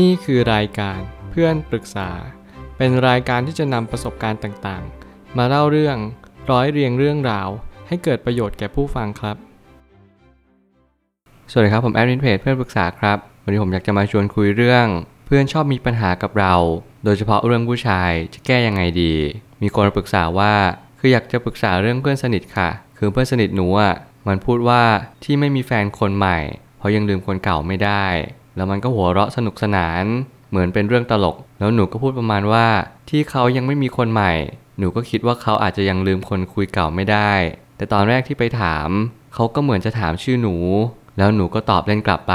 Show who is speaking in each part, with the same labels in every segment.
Speaker 1: นี่คือรายการเพื่อนปรึกษา เป็นรายการที่จะนำประสบการณ์ต่างๆ มาเล่าเรื่องร้อยเรียงเรื่องราว ให้เกิดประโยชน์แก่ผู้ฟังครับ สวัสดีครับ ผมแอดมินเพจเพื่อนปรึกษาครับ วันนี้ผมอยากจะมาชวนคุยเรื่อง เพื่อนชอบมีปัญหากับเรา โดยเฉพาะเรื่องผู้ชายจะแก้ยังไงดี มีคนปรึกษาว่าคืออยากจะปรึกษาเรื่องเพื่อนสนิทค่ะ คือเพื่อนสนิทหนูอะมันพูดว่าที่ไม่มีแฟนคนใหม่ เพราะยังลืมคนเก่าไม่ได้ แล้วมันก็หัวเราะสนุกสนาน เหมือนเป็นเรื่องตลก แล้วหนูก็พูดประมาณว่า ที่เขายังไม่มีคนใหม่ หนูก็คิดว่าเขาอาจจะยังลืมคนคุยเก่าไม่ได้ แต่ตอนแรกที่ไปถาม เขาก็เหมือนจะถามชื่อหนู แล้วหนูก็ตอบเล่นกลับไป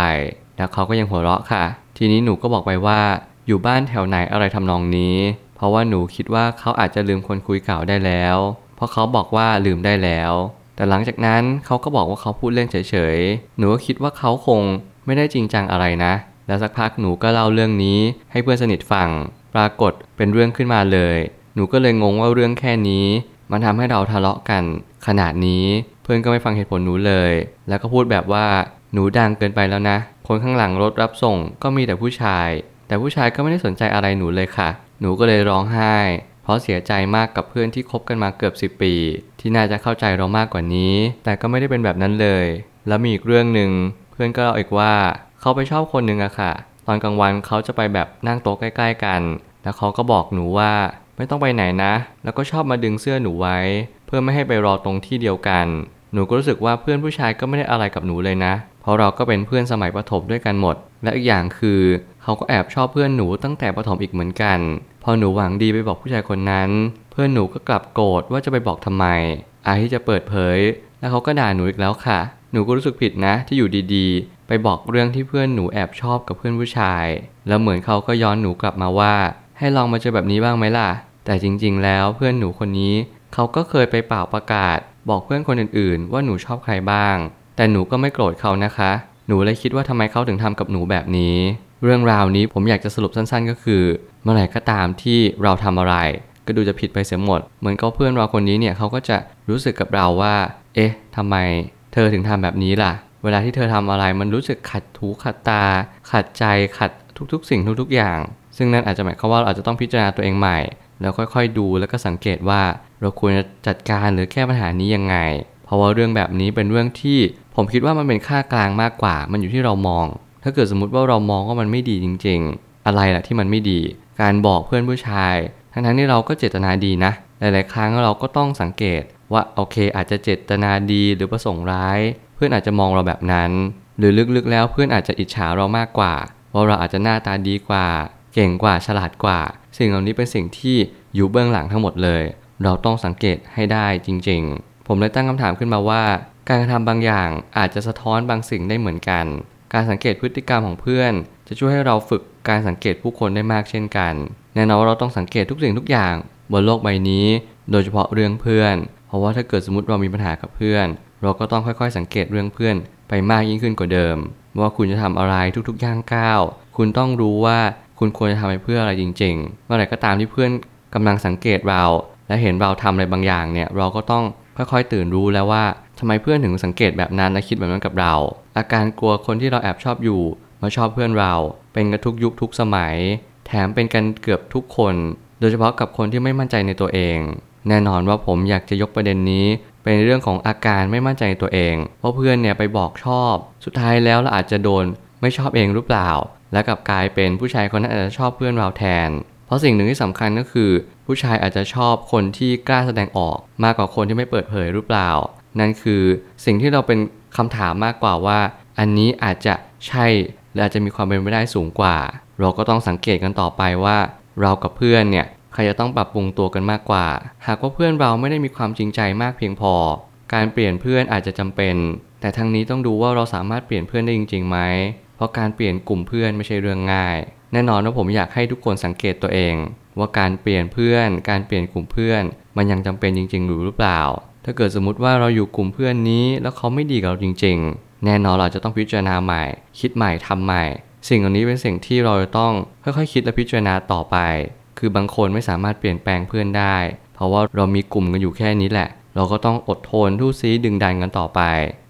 Speaker 1: แล้วเขาก็ยังหัวเราะค่ะ ทีนี้หนูก็บอกไปว่า อยู่บ้านแถวไหนอะไรทำนองนี้ เพราะว่าหนูคิดว่าเขาอาจจะลืมคนคุยเก่าได้แล้ว เพราะเขาบอกว่าลืมได้แล้วแต่หลังจากนั้นเขาก็บอกว่าเขาพูดเล่นเฉยๆ หนูก็คิดว่าเขาคง ไม่ได้จริงจังอะไรนะ แล้วสักพักหนูก็เล่าเรื่องนี้ ให้เพื่อนสนิทฟัง ปรากฏเป็นเรื่องขึ้นมาเลย หนูก็เลยงงว่าเรื่องแค่นี้ มันทำให้เราทะเลาะกัน ขนาดนี้เพื่อนก็ไม่ฟังเหตุผลหนูเลย แล้วก็พูดแบบว่าหนูดังเกินไปแล้วนะ คนข้างหลังรถรับส่งก็มีแต่ผู้ชาย แต่ผู้ชายก็ไม่ได้สนใจอะไรหนูเลยค่ะ หนูก็เลยร้องไห้ เพราะเสียใจมากกับเพื่อนที่คบกันมาเกือบ 10 ปี ที่น่าจะเข้าใจเรามากกว่านี้ แต่ก็ไม่ได้เป็นแบบนั้นเลย แล้วมีอีกเรื่องหนึ่ง พื่อนก็เล่าอีกว่าเขาไปชอบคนหนึ่งอะค่ะ ตอนกลางวันเขาจะไปแบบนั่งโต๊ะใกล้ ๆ กัน แล้วเขาก็บอกหนูว่าไม่ต้องไปไหนนะ แล้วก็ชอบมาดึงเสื้อหนูไว้ เพื่อไม่ให้ไปรอตรงที่เดียวกัน หนูก็รู้สึกว่าเพื่อนผู้ชายก็ไม่ได้อะไรกับหนูเลยนะ เพราะเราก็เป็นเพื่อนสมัยประถมด้วยกันหมด และอีกอย่างคือ เขาก็แอบชอบเพื่อนหนูตั้งแต่ประถมอีกเหมือนกัน อหนูหวังดีไปบอกผู้ชายคนนั้น เพื่อนหนูก็กลับโกรธว่าจะไปบอกทำไมอาที่จะเปิดเผย แล้วเขาก็ด่าหนูอีกแล้วค่ะ หนูก็รู้สึกผิดนะที่อยู่ดีๆ ไปบอกเรื่องที่เพื่อนหนูแอบชอบกับเพื่อนผู้ชาย แล้วเหมือนเขาก็ย้อนหนูกลับมาว่า ให้ลองมาเจอแบบนี้บ้างไหมล่ะ แต่จริงๆ แล้วเพื่อนหนูคนนี้เขาก็เคยไปเป่าประกาศ บอกเพื่อนคนอื่นๆ ว่าหนูชอบใครบ้าง แต่หนูก็ไม่โกรธเขานะคะ หนูเลยคิดว่าทำไมเขาถึงทำกับหนูแบบนี้ เรื่องราวนี้ผมอยากจะสรุปสั้นๆ ก็คือ เมื่อไหร่ก็ตามที่เราทำอะไร ก็ดูจะผิดไปเสียหมด เหมือนกับเพื่อนเราคนนี้เนี่ยเขาก็จะรู้สึกกับเราว่า เอ๊ะทำไมเธอถึงทำแบบนี้ล่ะ เวลาที่เธอทำอะไรมันรู้สึกขัดหูขัดตา ขัดใจขัดทุกๆ สิ่งทุกๆอย่าง ซึ่งนั่นอาจจะหมายความว่าเราอาจจะต้องพิจารณาตัวเองใหม่ แล้วค่อยๆดูแล้วก็สังเกตว่า เราควรจะจัดการหรือแก้ปัญหานี้ยังไง เพราะว่าเรื่องแบบนี้เป็นเรื่องที่ ผมคิดว่ามันเป็นค่ากลางมากกว่า มันอยู่ที่เรามอง ถ้าเกิดสมมติว่าเรามองว่ามันไม่ดีจริง ๆ อะไรล่ะที่มันไม่ดี การบอกเพื่อนผู้ชาย ทั้งๆที่เราก็เจตนาดีนะ หลายๆ ครั้งเราก็ต้องสังเกตว่าโอเค อาจจะเจตนาดีหรือประสงค์ร้าย เพื่อนอาจจะมองเราแบบนั้น หรือลึกๆแล้วเพื่อนอาจจะอิจฉาเรามากกว่าว่าเราอาจจะหน้าตาดีกว่า เก่งกว่าฉลาดกว่า สิ่งเหล่านี้เป็นสิ่งที่อยู่เบื้องหลังทั้งหมดเลย เราต้องสังเกตให้ได้จริง ๆ ผมเลยตั้งคำถามขึ้นมาว่า การกระทำบางอย่างอาจจะสะท้อนบางสิ่งได้เหมือนกัน การสังเกตพฤติกรรมของเพื่อน จะช่วยให้เราฝึกการสังเกตผู้คนได้มากเช่นกัน แน่นอนว่าเราต้องสังเกตทุกสิ่งทุกอย่าง บนโลกใบนี้ โดยเฉพาะเรื่องเพื่อน เพราะว่าถ้าเกิดสมมติเรามีปัญหากับเพื่อน เราก็ต้องค่อยๆ สังเกตเรื่องเพื่อนไปมากยิ่งขึ้นกว่าเดิม ว่าคุณจะทำอะไรทุกๆย่างก้าว คุณต้องรู้ว่าคุณควรจะทำไปเพื่ออะไรจริงๆ เมื่อไหร่ก็ตามที่เพื่อนกำลังสังเกตเรา และเห็นเราทำอะไรบางอย่างเนี่ย เราก็ต้องค่อยๆตื่นรู้แล้วว่าทำไมเพื่อนถึงสังเกตแบบนั้นและคิดแบบนั้นกับเรา อาการกลัวคนที่เราแอบชอบอยู่ มาชอบเพื่อนเรา เป็นกันทุกยุคทุกสมัย แถมเป็นกันเกือบทุกคน โดยเฉพาะกับคนที่ไม่มั่นใจในตัวเอง แน่นอนว่าผมอยากจะยกประเด็นนี้ เป็นเรื่องของอาการไม่มั่นใจในตัวเอง เพราะเพื่อนเนี่ยไปบอกชอบ สุดท้ายแล้วเราอาจจะโดนไม่ชอบเองหรือเปล่า และกลับกลายเป็นผู้ชายคนนั้นอาจจะชอบเพื่อนเราแทน เพราะสิ่งหนึ่งที่สำคัญก็คือ ผู้ชายอาจจะชอบคนที่กล้าแสดงออก มากกว่าคนที่ไม่เปิดเผยหรือเปล่า นั่นคือสิ่งที่เราเป็น คำถามมากกว่าว่า อันนี้อาจจะใช่หรืออาจจะมีความเป็นไปได้สูงกว่า เราก็ต้องสังเกตกันต่อไปว่า เรากับเพื่อนเนี่ยใครจะต้องปรับปรุงตัวกันมากกว่า หากว่าเพื่อนเราไม่ได้มีความจริงใจมากเพียงพอ การเปลี่ยนเพื่อนอาจจะจำเป็น แต่ทั้งนี้ต้องดูว่าเราสามารถเปลี่ยนเพื่อนได้จริงๆไหมเพราะการเปลี่ยนกลุ่มเพื่อนไม่ใช่เรื่องง่าย แน่นอนว่าผมอยากให้ทุกคนสังเกตตัวเอง ว่าการเปลี่ยนเพื่อน การเปลี่ยนกลุ่มเพื่อน มันยังจำเป็นจริงๆหรือหรือเปล่า ถ้าเกิดสมมติว่าเราอยู่กลุ่มเพื่อนนี้ แล้วเขาไม่ดีกับเราจริง ๆ แน่นอนเราจะต้องพิจารณาใหม่ คิดใหม่ทำใหม่ สิ่งเหล่านี้เป็นสิ่งที่เราจะต้องค่อยๆคิดและพิจารณาต่อไป คือบางคนไม่สามารถเปลี่ยนแปลงเพื่อนได้ เพราะว่าเรามีกลุ่มกันอยู่แค่นี้แหละ เราก็ต้องอดทนทู่ซีดึงดันกันต่อไป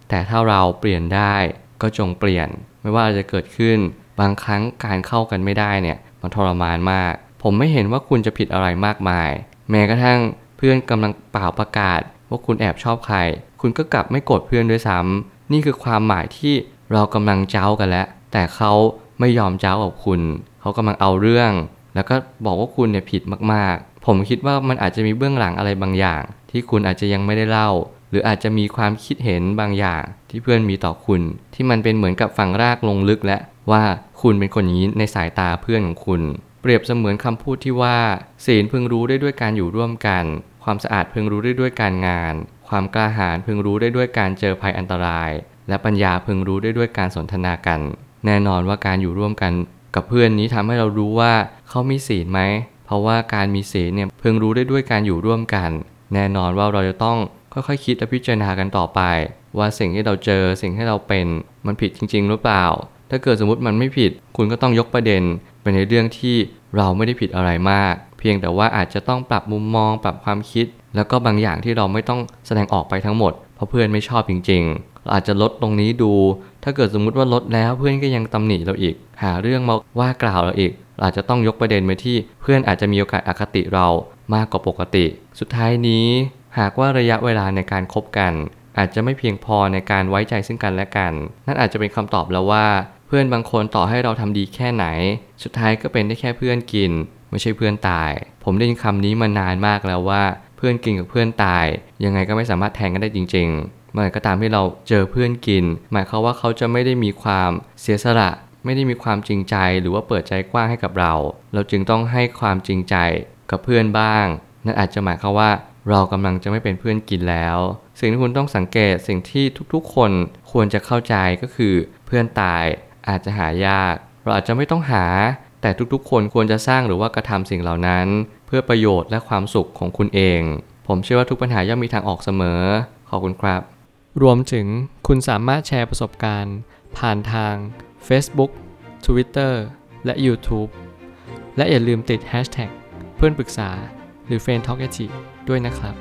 Speaker 1: แต่ถ้าเราเปลี่ยนได้ก็จงเปลี่ยน ไม่ว่าจะเกิดขึ้น บางครั้งการเข้ากันไม่ได้เนี่ยมันทรมานมาก ผมไม่เห็นว่าคุณจะผิดอะไรมากมาย แม้กระทั่งเพื่อนกำลังเป่าประกาศ ว่าคุณแอบชอบใคร คุณก็กลับไม่โกรธเพื่อนด้วยซ้ำนี่คือความหมายที่เรากำลังเจ้ากันแล้ว แต่เขาไม่ยอมเจ้ากับคุณ เขากำลังเอาเรื่อง แล้วก็บอกว่าคุณเนี่ยผิดมากๆ ผมคิดว่ามันอาจจะมีเบื้องหลังอะไรบางอย่าง ที่คุณอาจจะยังไม่ได้เล่า หรืออาจจะมีความคิดเห็นบางอย่าง ที่เพื่อนมีต่อคุณ ที่มันเป็นเหมือนกับฝังรากลงลึกและว่าคุณเป็นคนอย่างนี้ในสายตาเพื่อนของคุณ เปรียบเสมือนคำพูดที่ว่า ศีลพึงรู้ได้ด้วยการอยู่ร่วมกัน ความสะอาดพึงรู้ได้ด้วยการงาน ความกล้าหาญพึงรู้ได้ด้วยการเจอภัยอันตราย และปัญญาพึงรู้ได้ด้วยการสนทนากัน แน่นอนว่าการอยู่ร่วมกัน กับเพื่อนนี้ทำให้เรารู้ว่าเขามีศีลไหมเพราะว่าการมีศีลเนี่ยพึงรู้ได้ด้วยการอยู่ร่วมกัน แน่นอนว่าเราจะต้องค่อยๆคิดและพิจารณากันต่อไป ว่าสิ่งที่เราเจอสิ่งที่เราเป็นมันผิดจริง ๆ หรือเปล่า ถ้าเกิดสมมติมันไม่ผิด คุณก็ต้องยกประเด็นไปในเรื่องที่เราไม่ได้ผิดอะไรมาก เพียงแต่ว่าอาจจะต้องปรับมุมมอง ปรับความคิด แล้วก็บางอย่างที่เราไม่ต้องแสดงออกไปทั้งหมด เพราะเพื่อนไม่ชอบจริงๆ เราอาจจะลดตรงนี้ดู ถ้าเกิดสมมุติว่าลดแล้วเพื่อนก็ยังตำหนิเราอีก หาเรื่องมาว่ากล่าวเราอีกเราอาจจะต้องยกประเด็นไปที่เพื่อนอาจจะมีโอกาสอคติเรามากกว่าปกติ สุดท้ายนี้ หากว่าระยะเวลาในการคบกัน อาจจะไม่เพียงพอในการไว้ใจซึ่งกันและกัน นั่นอาจจะเป็นคำตอบแล้วว่า เพื่อนบางคนต่อให้เราทำดีแค่ไหน สุดท้ายก็เป็นได้แค่เพื่อนกิน ไม่ใช่เพื่อนตาย ผมได้ยินคำนี้มานานมากแล้วว่า เพื่อนกินกับเพื่อนตาย ยังไงก็ไม่สามารถแทนกันได้จริงๆเมื่อไหร่ก็ตามที่เราเจอเพื่อนกิน หมายความว่าเขาจะไม่ได้มีความเสียสละไม่ได้มีความจริงใจหรือว่าเปิดใจกว้างให้กับเรา เราจึงต้องให้ความจริงใจกับเพื่อนบ้าง นั่นอาจจะหมายความว่า เรากำลังจะไม่เป็นเพื่อนกินแล้ว สิ่งที่คุณต้องสังเกตสิ่งที่ทุกๆ คนควรจะเข้าใจก็คือเพื่อนตาย อาจจะหายาก เราอาจจะไม่ต้องหา แต่ทุกๆ คนควรจะสร้างหรือว่ากระทำสิ่งเหล่านั้น เพื่อประโยชน์และความสุขของคุณเอง ผมเชื่อว่าทุกปัญหาย่อมมีทางออกเสมอ ขอบคุณครับ รวมถึงคุณสามารถแชร์ประสบการณ์ ผ่านทาง Facebook Twitter และ YouTube และอย่าลืมติด Hashtag เพื่อนปรึกษาหรือ f r ร e n d t a l k ด้วยนะครับ